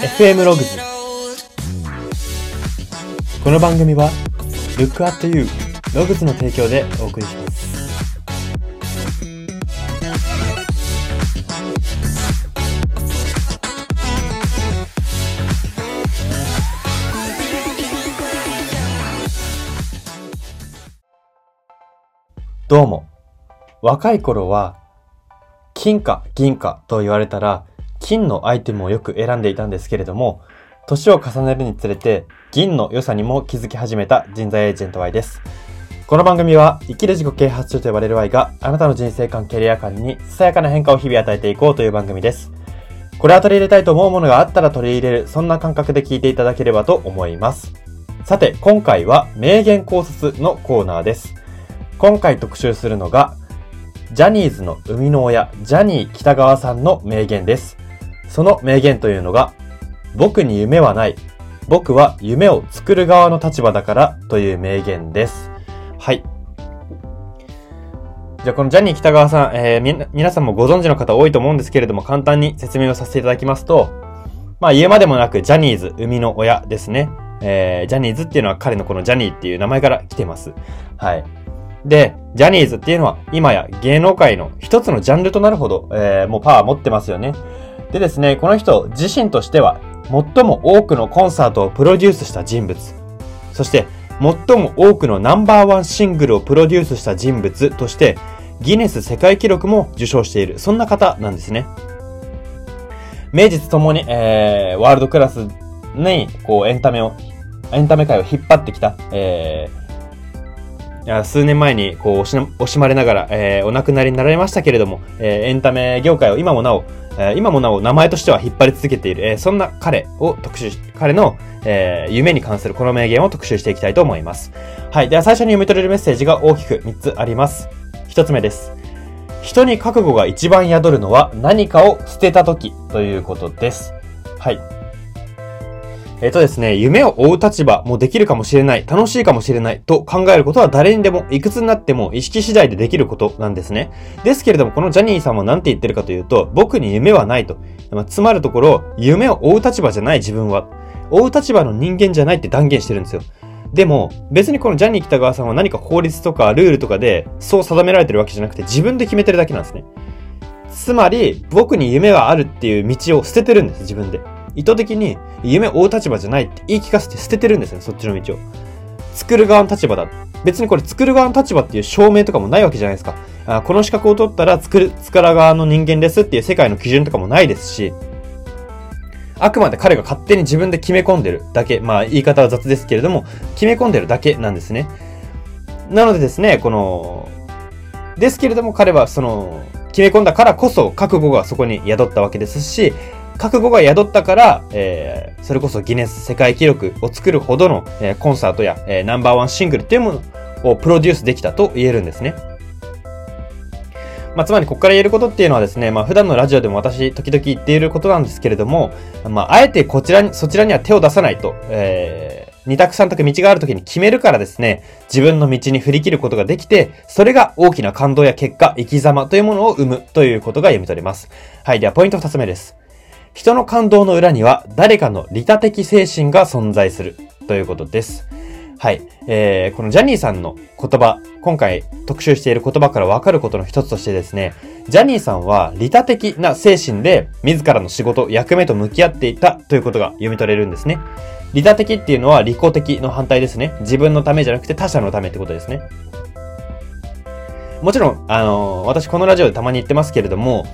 FM ログズこの番組は Look at You ログズの提供でお送りします。どうも。若い頃は金か銀かと言われたら金のアイテムをよく選んでいたんですけれども年を重ねるにつれて銀の良さにも気づき始めた人材エージェント Y です。この番組は生きる自己啓発書と呼ばれる Y があなたの人生観、キャリア観にささやかな変化を日々与えていこうという番組です。これは取り入れたいと思うものがあったら取り入れる、そんな感覚で聞いていただければと思います。さて、今回は名言考察のコーナーです。今回特集するのが、ジャニーズの生みの親、ジャニー北川さんの名言です。その名言というのが、僕に夢はない。僕は夢を作る側の立場だからという名言です。はい。じゃあこのジャニー北川さん、えーみ、皆さんもご存知の方多いと思うんですけれども、簡単に説明をさせていただきますと、まあ言うまでもなくジャニーズ生みの親ですね。えー、ジャニーズっていうのは彼のこのジャニーっていう名前から来てます。はい。で、ジャニーズっていうのは今や芸能界の一つのジャンルとなるほど、えーもうパワー持ってますよね。でですね、この人自身としては最も多くのコンサートをプロデュースした人物。そして最も多くのナンバーワンシングルをプロデュースした人物としてギネス世界記録も受賞している、そんな方なんですね。名実ともに、えー、ワールドクラスに、こう、エンタメを、エンタメ界を引っ張ってきた、えー、数年前に、こう、惜し惜しまれながら、えー、お亡くなりになられましたけれども、えー、エンタメ業界を今もなお、え今もなお名前としては引っ張り続けている、えそんな彼を特集、彼の、え夢に関するこの名言を特集していきたいと思います。はい。では最初に読み取れるメッセージが大きく3つあります。1つ目です。人に覚悟が一番宿るのは何かを捨てた時ということです。はい。えっ、とですね、夢を追う立場もできるかもしれない、楽しいかもしれないと考えることは誰にでも、いくつになっても意識次第でできることなんですね。ですけれども、このジャニーさんは何て言ってるかというと、僕に夢はないと。まあつまるところ、夢を追う立場じゃない自分は、追う立場の人間じゃないって断言してるんですよ。でも、別にこのジャニー北川さんは何か法律とかルールとかで、そう定められてるわけじゃなくて、自分で決めてるだけなんですね。つまり、僕に夢はあるっていう道を捨ててるんです、自分で。意図的に、夢を追う立場じゃないって言い聞かせて捨ててるんですね、そっちの道を。作る側の立場だ。別にこれ作る側の立場っていう証明とかもないわけじゃないですか。あこの資格を取ったら作る、作ら側の人間ですっていう世界の基準とかもないですし、あくまで彼が勝手に自分で決め込んでるだけ。まあ言い方は雑ですけれども、決め込んでるだけなんですね。なのでですね、この、ですけれども彼はその、決め込んだからこそ覚悟がそこに宿ったわけですし、覚悟が宿ったから、えー、それこそギネス世界記録を作るほどの、えーコンサートや、えーナンバーワンシングルっていうものをプロデュースできたと言えるんですね。まあ、つまりここから言えることっていうのはですね、まあ、普段のラジオでも私時々言っていることなんですけれども、まあ、あえてこちらに、そちらには手を出さないと、えー、二択三択道がある時に決めるからですね、自分の道に振り切ることができて、それが大きな感動や結果、生き様というものを生むということが読み取れます。はい、ではポイント二つ目です。人の感動の裏には誰かの利他的精神が存在するということです。はい。えー、このジャニーさんの言葉、今回特集している言葉からわかることの一つとしてですね、ジャニーさんは利他的な精神で自らの仕事、役目と向き合っていたということが読み取れるんですね。利他的っていうのは利己的の反対ですね。自分のためじゃなくて他者のためってことですね。もちろん、あのー私このラジオでたまに言ってますけれども、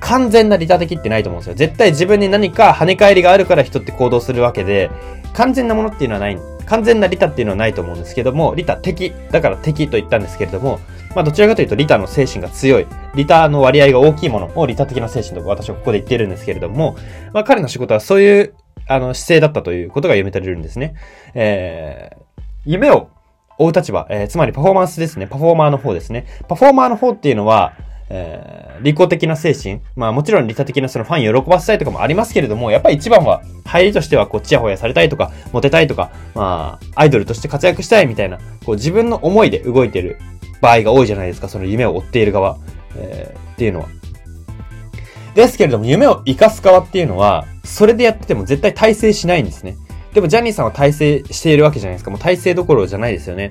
完全な利他的ってないと思うんですよ。絶対自分に何か跳ね返りがあるから人って行動するわけで、完全なものっていうのはない、完全な利他っていうのはないと思うんですけども、利他的、だから敵と言ったんですけれども、まあどちらかというと利他の精神が強い、利他の割合が大きいものを利他的な精神と私はここで言ってるんですけれども、まあ彼の仕事はそういう、あの、姿勢だったということが読み取れるんですね。えー、夢を追う立場、えーつまりパフォーマンスですね。パフォーマーの方ですね。パフォーマーの方っていうのは、えー利己的な精神。まあもちろん利他的なそのファン喜ばせたいとかもありますけれども、やっぱり一番は入りとしてはこうチヤホヤされたいとか、モテたいとか、まあアイドルとして活躍したいみたいな、こう自分の思いで動いてる場合が多いじゃないですか。その夢を追っている側、えーっていうのは。ですけれども、夢を生かす側っていうのは、それでやってても絶対体制しないんですね。でもジャニーさんは体制しているわけじゃないですか。もう体制どころじゃないですよね。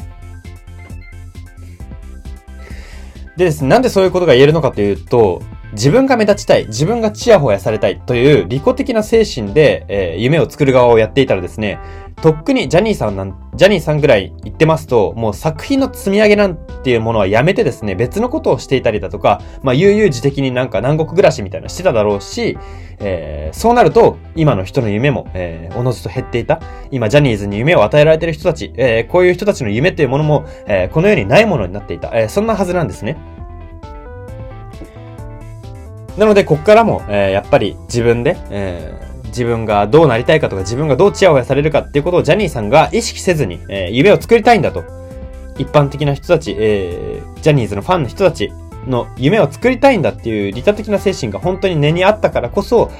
でです。ね、なんでそういうことが言えるのかというと、自分が目立ちたい、自分がチヤホヤされたいという利己的な精神で、えー、夢を作る側をやっていたらですね、とっくにジャニーさんなん、ジャニーさんぐらい言ってますと、もう作品の積み上げなんていうものはやめてですね、別のことをしていたりだとか、まあ悠々自適になんか南国暮らしみたいなしてただろうし、えー、そうなると、今の人の夢も、えー、おのずと減っていた。今、ジャニーズに夢を与えられている人たち、えー、こういう人たちの夢っていうものも、えー、この世にないものになっていた。えー、そんなはずなんですね。なので、こっからも、えー、やっぱり自分で、えー、自分がどうなりたいかとか、自分がどうチヤホヤされるかっていうことをジャニーさんが意識せずに、えー、夢を作りたいんだと。一般的な人たち、えー、ジャニーズのファンの人たちの夢を作りたいんだっていう利他的な精神が本当に根にあったからこそ、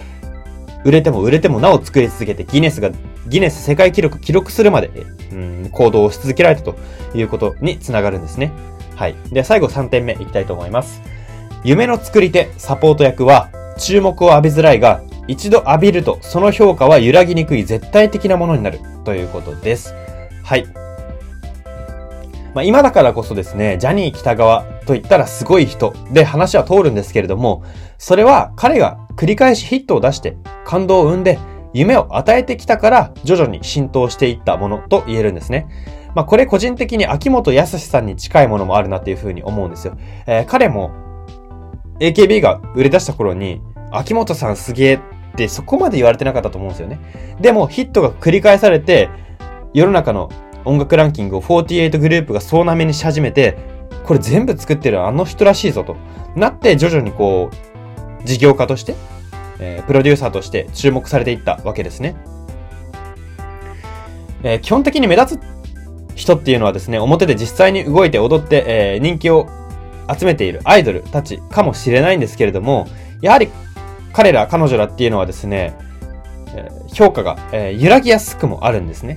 売れても売れてもなお作り続けて、ギネスが、ギネス世界記録記録するまで、うん、行動をし続けられたということにつながるんですね。はい。では最後3点目いきたいと思います。夢の作り手、サポート役は、注目を浴びづらいが、一度浴びるとその評価は揺らぎにくい絶対的なものになるということです。はい。まあ、今だからこそですね、ジャニー北川と言ったらすごい人で話は通るんですけれども、それは彼が繰り返しヒットを出して感動を生んで夢を与えてきたから徐々に浸透していったものと言えるんですね。まあこれ個人的に秋元康さんに近いものもあるなっていうふうに思うんですよ。えー、彼も AKB が売れ出した頃に、秋元さんすげえってそこまで言われてなかったと思うんですよね。でもヒットが繰り返されて、世の中の音楽ランキングを48グループが総なめにし始めて、これ全部作ってるあの人らしいぞと。なって徐々にこう、事業家として、えー、プロデューサーとして注目されていったわけですね。えー、基本的に目立つ人っていうのはですね、表で実際に動いて踊って、えー、人気を集めているアイドルたちかもしれないんですけれども、やはり彼ら、彼女らっていうのはですね、評価が、え揺らぎやすくもあるんですね。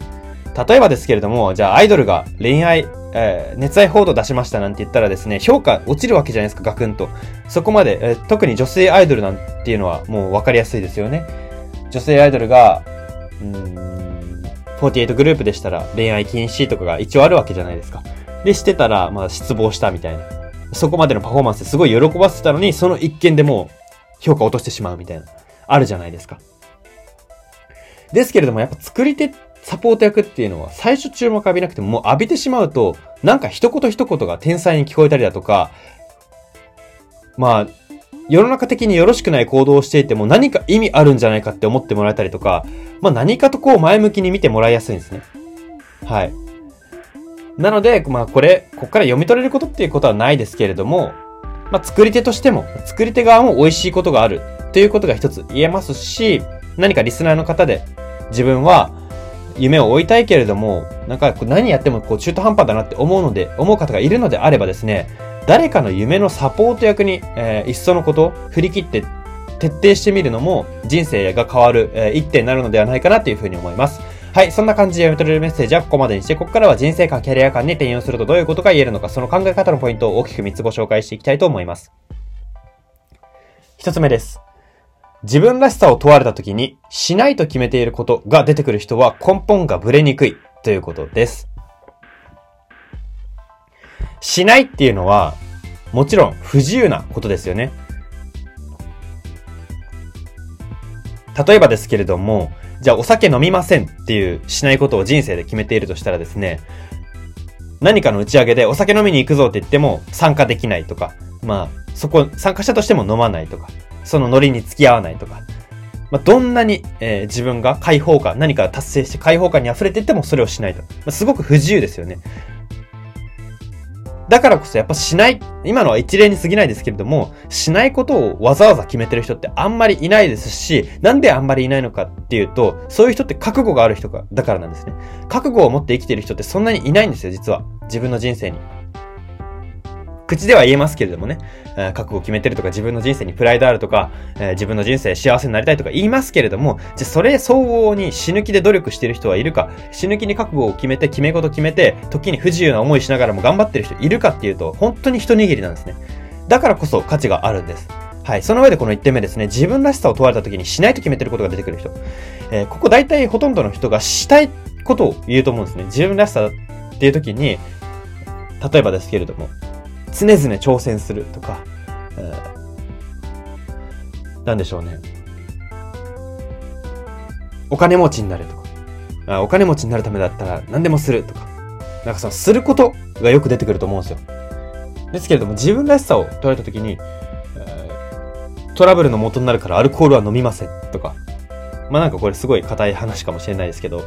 例えばですけれども、じゃあアイドルが恋愛、えー、熱愛報道出しましたなんて言ったらですね、評価落ちるわけじゃないですか、ガクンと。そこまで、えー、特に女性アイドルなんていうのはもう分かりやすいですよね。女性アイドルが、うん、48グループでしたら恋愛禁止とかが一応あるわけじゃないですか。で、してたら、まあ失望したみたいな。そこまでのパフォーマンスですごい喜ばせたのに、その一件でもう評価落としてしまうみたいな、あるじゃないですか。ですけれども、やっぱ作り手、サポート役っていうのは、最初注目浴びなくても、もう浴びてしまうと、なんか一言一言が天才に聞こえたりだとか、まあ、世の中的によろしくない行動をしていても何か意味あるんじゃないかって思ってもらえたりとか、まあ何かとこう前向きに見てもらいやすいんですね。はい。なので、まあこれ、ここから読み取れることっていうことはないですけれども、まあ作り手としても、作り手側も美味しいことがあるということが一つ言えますし、何かリスナーの方で自分は夢を追いたいけれども、なんか何やってもこう中途半端だなって思うので、思う方がいるのであればですね、誰かの夢のサポート役に、えー、いっそのこと振り切って徹底してみるのも人生が変わる、えー、一手になるのではないかなというふうに思います。はい、そんな感じで読み取れるメッセージはここまでにして、ここからは人生観、キャリア観に転用するとどういうことが言えるのか、その考え方のポイントを大きく3つご紹介していきたいと思います。1つ目です。自分らしさを問われた時に、しないと決めていることが出てくる人は根本がぶれにくいということです。しないっていうのは、もちろん不自由なことですよね。例えばですけれども、じゃあお酒飲みませんっていうしないことを人生で決めているとしたらですね、何かの打ち上げでお酒飲みに行くぞって言っても参加できないとか、まあ、そこ、参加したとしても飲まないとか、そのノリに付き合わないとか、まあ、どんなに、えー、自分が解放感、何か達成して解放感に溢れていってもそれをしないと。まあ、すごく不自由ですよね。だからこそやっぱしない、今のは一例に過ぎないですけれども、しないことをわざわざ決めてる人ってあんまりいないですし、なんであんまりいないのかっていうと、そういう人って覚悟がある人が、だからなんですね。覚悟を持って生きてる人ってそんなにいないんですよ、実は。自分の人生に。口では言えますけれどもね、えー、覚悟を決めてるとか、自分の人生にプライドあるとか、えー、自分の人生幸せになりたいとか言いますけれども、じゃそれ相応に死ぬ気で努力してる人はいるか、死ぬ気に覚悟を決めて、決め事決めて、時に不自由な思いしながらも頑張ってる人いるかっていうと、本当に一握りなんですね。だからこそ価値があるんです。はい。その上でこの1点目ですね。自分らしさを問われた時にしないと決めてることが出てくる人。えー、ここ大体ほとんどの人がしたいことを言うと思うんですね。自分らしさっていう時に、例えばですけれども、常々挑戦するとか、えー、なんでしょうね。お金持ちになるとかあ、お金持ちになるためだったら何でもするとか、なんかそのすることがよく出てくると思うんですよ。ですけれども、自分らしさを問われたときに、トラブルの元になるからアルコールは飲みませんとか、まあなんかこれすごい硬い話かもしれないですけど、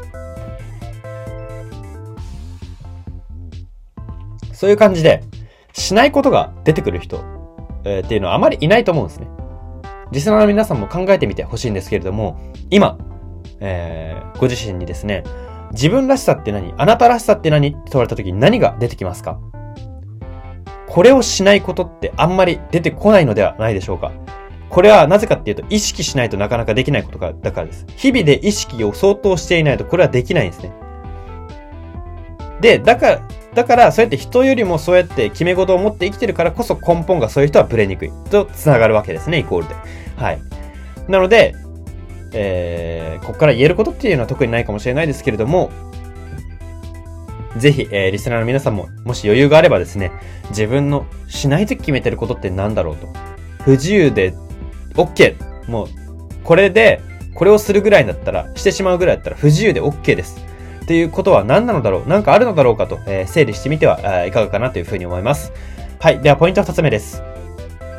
そういう感じで、しないことが出てくる人、えー、っていうのはあまりいないと思うんですね。リスナーの皆さんも考えてみてほしいんですけれども、今、えー、ご自身にですね、自分らしさって何？あなたらしさって何？って問われた時に何が出てきますか？これをしないことってあんまり出てこないのではないでしょうか？これはなぜかっていうと意識しないとなかなかできないことがだからです。日々で意識を相当していないとこれはできないんですね。で、だから、だからそうやって人よりもそうやって決め事を持って生きてるからこそ根本がそういう人はブレにくいと繋がるわけですね、イコールで。はい。なので、えー、ここから言えることっていうのは特にないかもしれないですけれども、ぜひ、えー、リスナーの皆さんも、もし余裕があればですね、自分のしないと決めてることって何だろうと。不自由で OK。もう、これで、これをするぐらいだったら、してしまうぐらいだったら不自由で OK です。っていうことは何なのだろう？何かあるのだろうかと、えー、整理してみては、いかがかなというふうに思います。はい。では、ポイント二つ目です。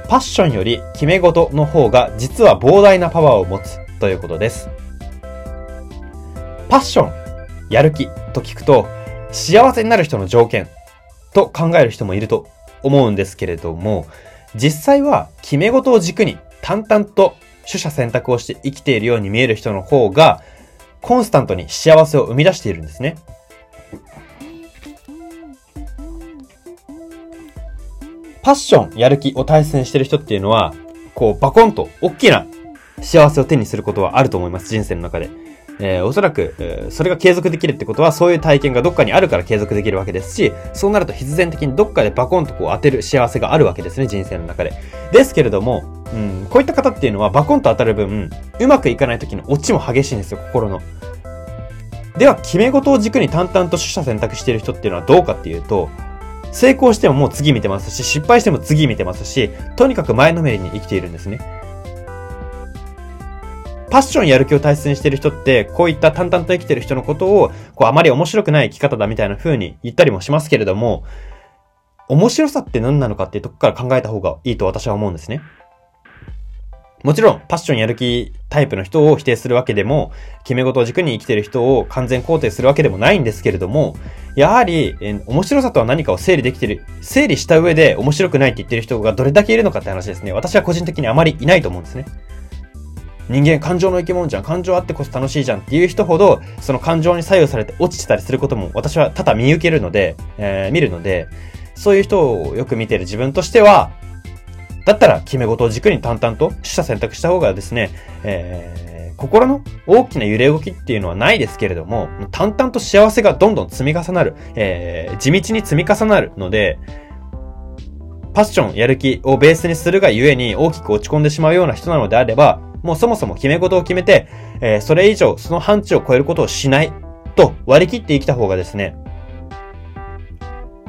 パッションより決め事の方が実は膨大なパワーを持つということです。パッション、やる気と聞くと、幸せになる人の条件と考える人もいると思うんですけれども、実際は決め事を軸に淡々と取捨選択をして生きているように見える人の方が、コンスタントに幸せを生み出しているんですね。パッション、やる気を大切にしてる人っていうのは、こう、バコンと大きな幸せを手にすることはあると思います、人生の中で。えー、おそらく、えー、それが継続できるってことは、そういう体験がどっかにあるから継続できるわけですし、そうなると必然的にどっかでバコンとこう当てる幸せがあるわけですね、人生の中で。ですけれども、うん、こういった方っていうのはバコンと当たる分、うまくいかない時のオチも激しいんですよ、心の。では、決め事を軸に淡々と取捨選択している人っていうのはどうかっていうと、成功してももう次見てますし、失敗しても次見てますし、とにかく前のめりに生きているんですね。パッションやる気を大切にしてる人って、こういった淡々と生きてる人のことを、こうあまり面白くない生き方だみたいな風に言ったりもしますけれども、面白さって何なのかっていうとこから考えた方がいいと私は思うんですね。もちろん、パッションやる気タイプの人を否定するわけでも、決め事を軸に生きてる人を完全肯定するわけでもないんですけれども、やはり、え面白さとは何かを整理できてる、整理した上で面白くないって言ってる人がどれだけいるのかって話ですね。私は個人的にあまりいないと思うんですね。人間感情の生き物じゃん。感情あってこそ楽しいじゃんっていう人ほど、その感情に左右されて落ちてたりすることも私は多々見受けるので、えー、見るので、そういう人をよく見てる自分としては、だったら決め事を軸に淡々と取捨選択した方がですね、えー、心の大きな揺れ動きっていうのはないですけれども、淡々と幸せがどんどん積み重なる、えー、地道に積み重なるので、パッション、やる気をベースにするがゆえに大きく落ち込んでしまうような人なのであれば、もうそもそも決め事を決めて、えー、それ以上、その範疇を超えることをしないと割り切って生きた方がですね、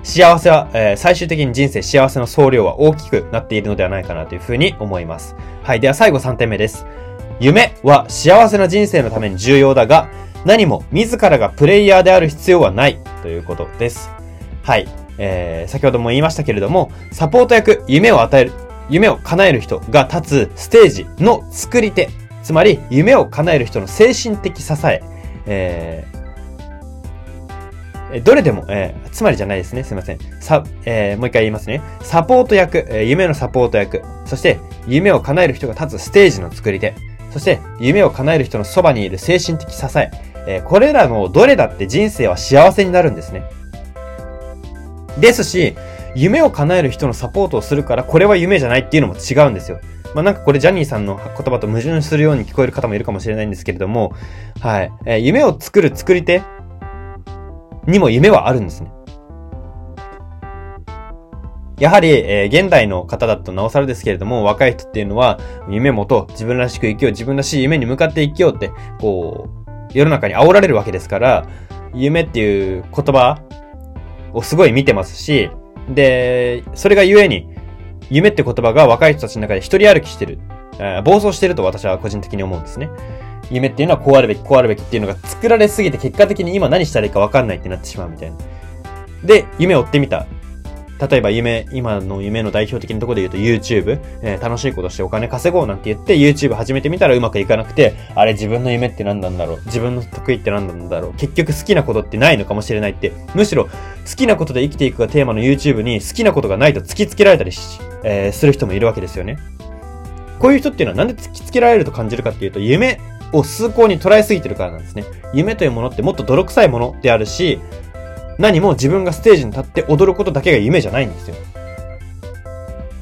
幸せは、えー、最終的に人生幸せの総量は大きくなっているのではないかなというふうに思います。はい。では最後3点目です。夢は幸せな人生のために重要だが、何も自らがプレイヤーである必要はないということです。はい。えー、先ほども言いましたけれども、サポート役、夢を与える、夢を叶える人が立つステージの作り手、つまり夢を叶える人の精神的支え、えー、どれでも、えー、つまりじゃないですね。すいません。さ、えー、もう一回言いますね。サポート役、えー、夢のサポート役、そして夢を叶える人が立つステージの作り手、そして夢を叶える人のそばにいる精神的支え、えー、これらのどれだって人生は幸せになるんですね。ですし、夢を叶える人のサポートをするから、これは夢じゃないっていうのも違うんですよ。まあ、なんかこれジャニーさんの言葉と矛盾するように聞こえる方もいるかもしれないんですけれども、はい。えー、夢を作る作り手にも夢はあるんですね。やはり、えー、現代の方だとなおさらですけれども、若い人っていうのは、夢もと、自分らしく生きよう、自分らしい夢に向かって生きようって、こう、世の中に煽られるわけですから、夢っていう言葉をすごい見てますし、で、それがゆえに、夢って言葉が若い人たちの中で一人歩きしてる、暴走してると私は個人的に思うんですね。夢っていうのはこうあるべき、こうあるべきっていうのが作られすぎて結果的に今何したらいいか分かんないってなってしまうみたいな。で、夢を追ってみた。例えば夢、今の夢の代表的なところで言うと YouTube、えー、楽しいことしてお金稼ごうなんて言って YouTube 始めてみたらうまくいかなくて、あれ自分の夢って何なんだろう？自分の得意って何なんだろう？結局好きなことってないのかもしれないって、むしろ好きなことで生きていくがテーマの YouTube に好きなことがないと突きつけられたりし、えー、する人もいるわけですよね。こういう人っていうのはなんで突きつけられると感じるかっていうと、夢を崇高に捉えすぎてるからなんですね。夢というものってもっと泥臭いものであるし、何も自分がステージに立って踊ることだけが夢じゃないんですよ。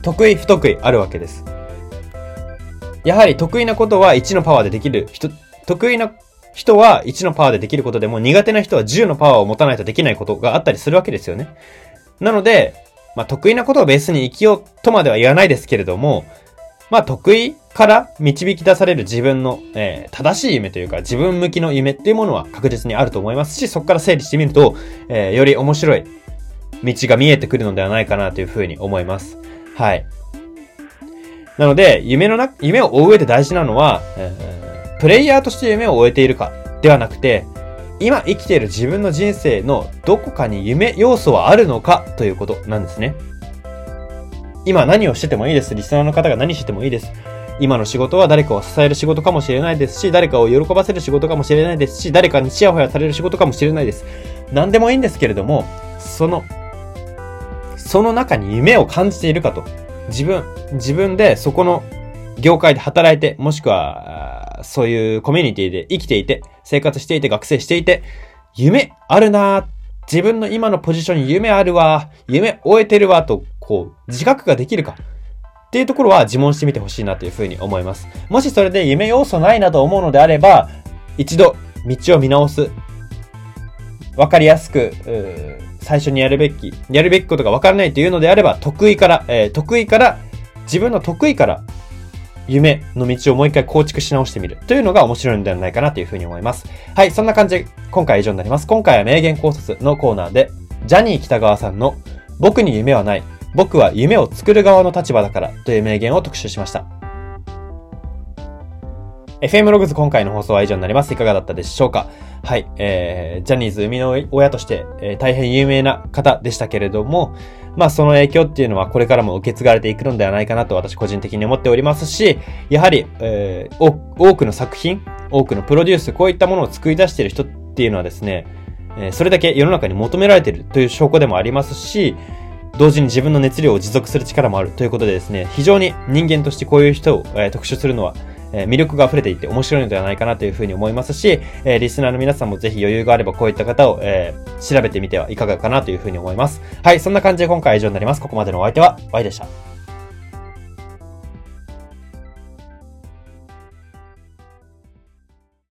得意不得意あるわけです。やはり得意なことは1のパワーでできる人、得意な人は1のパワーでできることでも苦手な人は10のパワーを持たないとできないことがあったりするわけですよね。なので、まあ、得意なことをベースに生きようとまでは言わないですけれども、まあ、得意から導き出される自分の、えー、正しい夢というか、自分向きの夢っていうものは確実にあると思いますし、そこから整理してみると、えー、より面白い道が見えてくるのではないかなというふうに思います。はい。なので、夢のな、夢を追う上で大事なのは、えー、プレイヤーとして夢を終えているかではなくて、今生きている自分の人生のどこかに夢要素はあるのかということなんですね。今何をしててもいいです。リスナーの方が何しててもいいです。今の仕事は誰かを支える仕事かもしれないですし、誰かを喜ばせる仕事かもしれないですし、誰かにチヤホヤされる仕事かもしれないです。何でもいいんですけれども、その、その中に夢を感じているかと。自分、自分でそこの業界で働いて、もしくは、そういうコミュニティで生きていて、生活していて、学生していて、夢あるなぁ自分の今のポジションに夢あるわ、夢終えてるわと、こう、自覚ができるか。っていうところは自問してみてほしいなというふうに思います。もしそれで夢要素ないなと思うのであれば、一度道を見直す。わかりやすく、最初にやるべき、やるべきことがわからないというのであれば、得意から、えー、得意から、自分の得意から夢の道をもう一回構築し直してみるというのが面白いのではないかなというふうに思います。はい、そんな感じで今回は以上になります。今回は名言考察のコーナーで、ジャニー北川さんの僕に夢はない、僕は夢を作る側の立場だからという名言を特集しました。FM ログズ今回の放送は以上になります。いかがだったでしょうか？はい、えー、ジャニーズ生みの親として、えー、大変有名な方でしたけれども、まあその影響っていうのはこれからも受け継がれていくのではないかなと私個人的に思っておりますし、やはり、えー、多くの作品、多くのプロデュース、こういったものを作り出している人っていうのはですね、え、それだけ世の中に求められているという証拠でもありますし、同時に自分の熱量を持続する力もあるということでですね、非常に人間としてこういう人を、えー、特殊するのは、え魅力が溢れていて面白いのではないかなというふうに思いますし、えリスナーの皆さんもぜひ余裕があればこういった方を、え調べてみてはいかがかなというふうに思います。はい、そんな感じで今回は以上になります。ここまでのお相手は、Y でした。